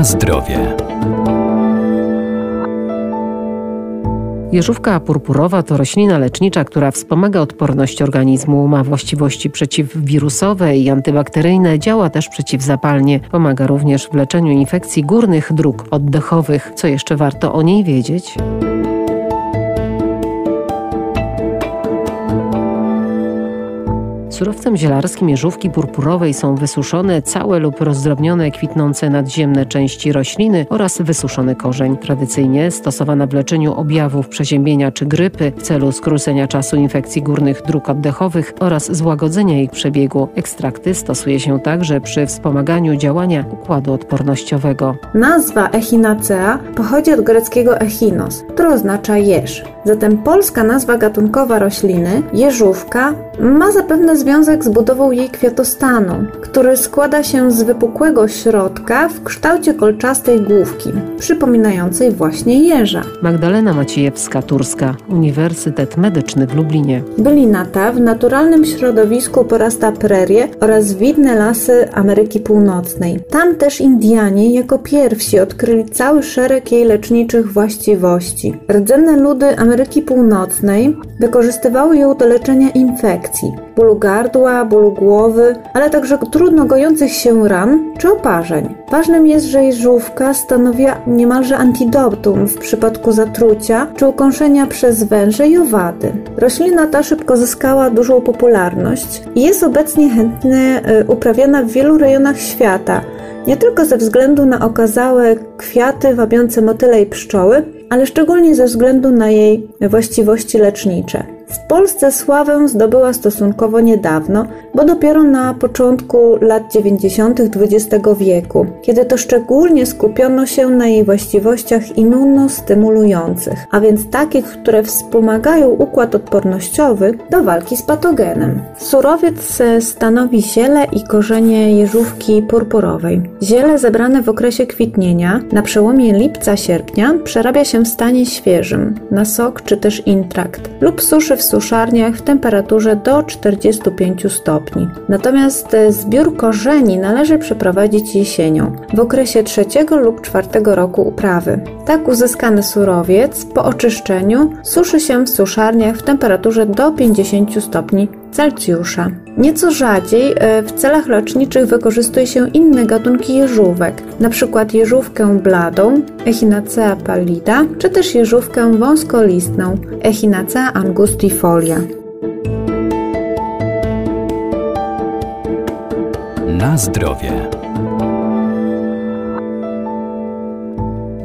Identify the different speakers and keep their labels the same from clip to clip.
Speaker 1: Na zdrowie.
Speaker 2: Jeżówka purpurowa to roślina lecznicza, która wspomaga odporność organizmu, ma właściwości przeciwwirusowe i antybakteryjne, działa też przeciwzapalnie. Pomaga również w leczeniu infekcji górnych dróg oddechowych. Co jeszcze warto o niej wiedzieć? Surowcem zielarskim jeżówki purpurowej są wysuszone całe lub rozdrobnione kwitnące nadziemne części rośliny oraz wysuszony korzeń. Tradycyjnie stosowana w leczeniu objawów przeziębienia czy grypy w celu skrócenia czasu infekcji górnych dróg oddechowych oraz złagodzenia ich przebiegu. Ekstrakty stosuje się także przy wspomaganiu działania układu odpornościowego.
Speaker 3: Nazwa echinacea pochodzi od greckiego echinos, który oznacza jeż. Zatem polska nazwa gatunkowa rośliny, jeżówka, ma zapewne związek z budową jej kwiatostanu, który składa się z wypukłego środka w kształcie kolczastej główki, przypominającej właśnie jeża.
Speaker 2: Magdalena Maciejewska-Turska, Uniwersytet Medyczny w Lublinie.
Speaker 3: Bylina ta w naturalnym środowisku porasta prerie oraz widne lasy Ameryki Północnej. Tam też Indianie jako pierwsi odkryli cały szereg jej leczniczych właściwości. Rdzenne ludy Ameryki Północnej wykorzystywały ją do leczenia infekcji, bólu gardła, bólu głowy, ale także trudno gojących się ran czy oparzeń. Ważnym jest, że jeżówka stanowiła niemalże antidotum w przypadku zatrucia czy ukąszenia przez węże i owady. Roślina ta szybko zyskała dużą popularność i jest obecnie chętnie y, uprawiana w wielu rejonach świata, nie tylko ze względu na okazałe kwiaty wabiące motyle i pszczoły, ale szczególnie ze względu na jej właściwości lecznicze. W Polsce sławę zdobyła stosunkowo niedawno, bo dopiero na początku lat 90. XX wieku, kiedy to szczególnie skupiono się na jej właściwościach immunostymulujących, a więc takich, które wspomagają układ odpornościowy do walki z patogenem. Surowiec stanowi ziele i korzenie jeżówki purpurowej. Ziele zebrane w okresie kwitnienia na przełomie lipca-sierpnia przerabia się w stanie świeżym na sok czy też intrakt lub suszy w suszarniach w temperaturze do 45 stopni. Natomiast e, zbiór korzeni należy przeprowadzić jesienią, w okresie trzeciego lub czwartego roku uprawy. Tak uzyskany surowiec po oczyszczeniu suszy się w suszarniach w temperaturze do 50 stopni Celsjusza. Nieco rzadziej e, w celach leczniczych wykorzystuje się inne gatunki jeżówek, np. jeżówkę bladą Echinacea pallida, czy też jeżówkę wąskolistną Echinacea angustifolia.
Speaker 1: Na zdrowie.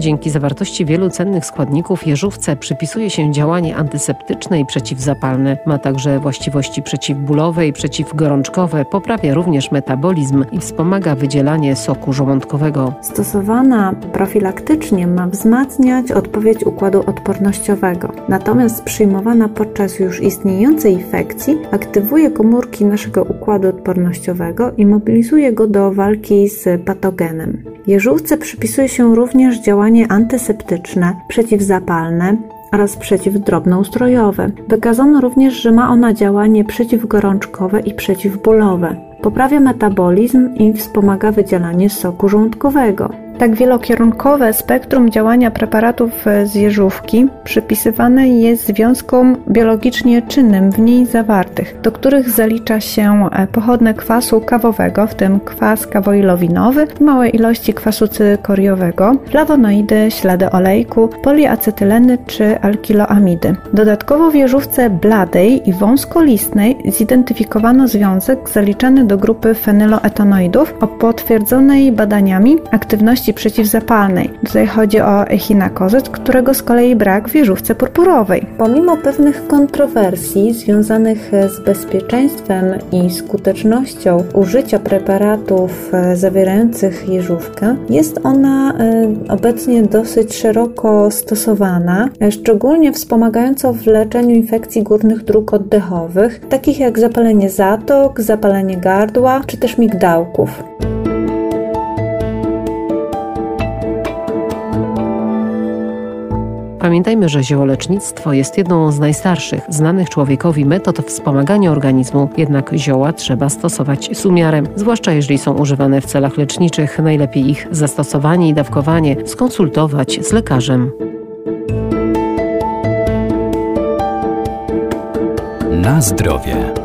Speaker 2: Dzięki zawartości wielu cennych składników jeżówce przypisuje się działanie antyseptyczne i przeciwzapalne. Ma także właściwości przeciwbólowe i przeciwgorączkowe, poprawia również metabolizm i wspomaga wydzielanie soku żołądkowego.
Speaker 3: Stosowana profilaktycznie ma wzmacniać odpowiedź układu odpornościowego. Natomiast przyjmowana podczas już istniejącej infekcji aktywuje komórki naszego układu odpornościowego i mobilizuje go do walki z patogenem. Jeżówce przypisuje się również działanie działanie antyseptyczne, przeciwzapalne oraz przeciwdrobnoustrojowe. Wykazano również, że ma ona działanie przeciwgorączkowe i przeciwbólowe. Poprawia metabolizm i wspomaga wydzielanie soku żołądkowego. Tak wielokierunkowe spektrum działania preparatów z jeżówki przypisywane jest związkom biologicznie czynnym w niej zawartych, do których zalicza się e, pochodne kwasu kawowego, w tym kwas kawoilowinowy, małe ilości kwasu cykoriowego, flawonoidy, ślady olejku, poliacetyleny czy alkiloamidy. Dodatkowo w jeżówce bladej i wąskolistnej zidentyfikowano związek zaliczany do grupy fenyloetanoidów o potwierdzonej badaniami aktywności przeciwzapalnej. Tutaj chodzi o echinakozyt, którego z kolei brak w wieżówce purpurowej. Pomimo pewnych kontrowersji związanych z bezpieczeństwem i skutecznością użycia preparatów e, zawierających jeżówkę, jest ona e, obecnie dosyć szeroko stosowana, e, szczególnie wspomagająco w leczeniu infekcji górnych dróg oddechowych, takich jak zapalenie zatok, zapalenie gardła czy też migdałków.
Speaker 2: Pamiętajmy, że ziołolecznictwo jest jedną z najstarszych znanych człowiekowi metod wspomagania organizmu, jednak zioła trzeba stosować z umiarem, zwłaszcza jeżeli są używane w celach leczniczych. Najlepiej ich zastosowanie i dawkowanie skonsultować z lekarzem.
Speaker 1: Na zdrowie.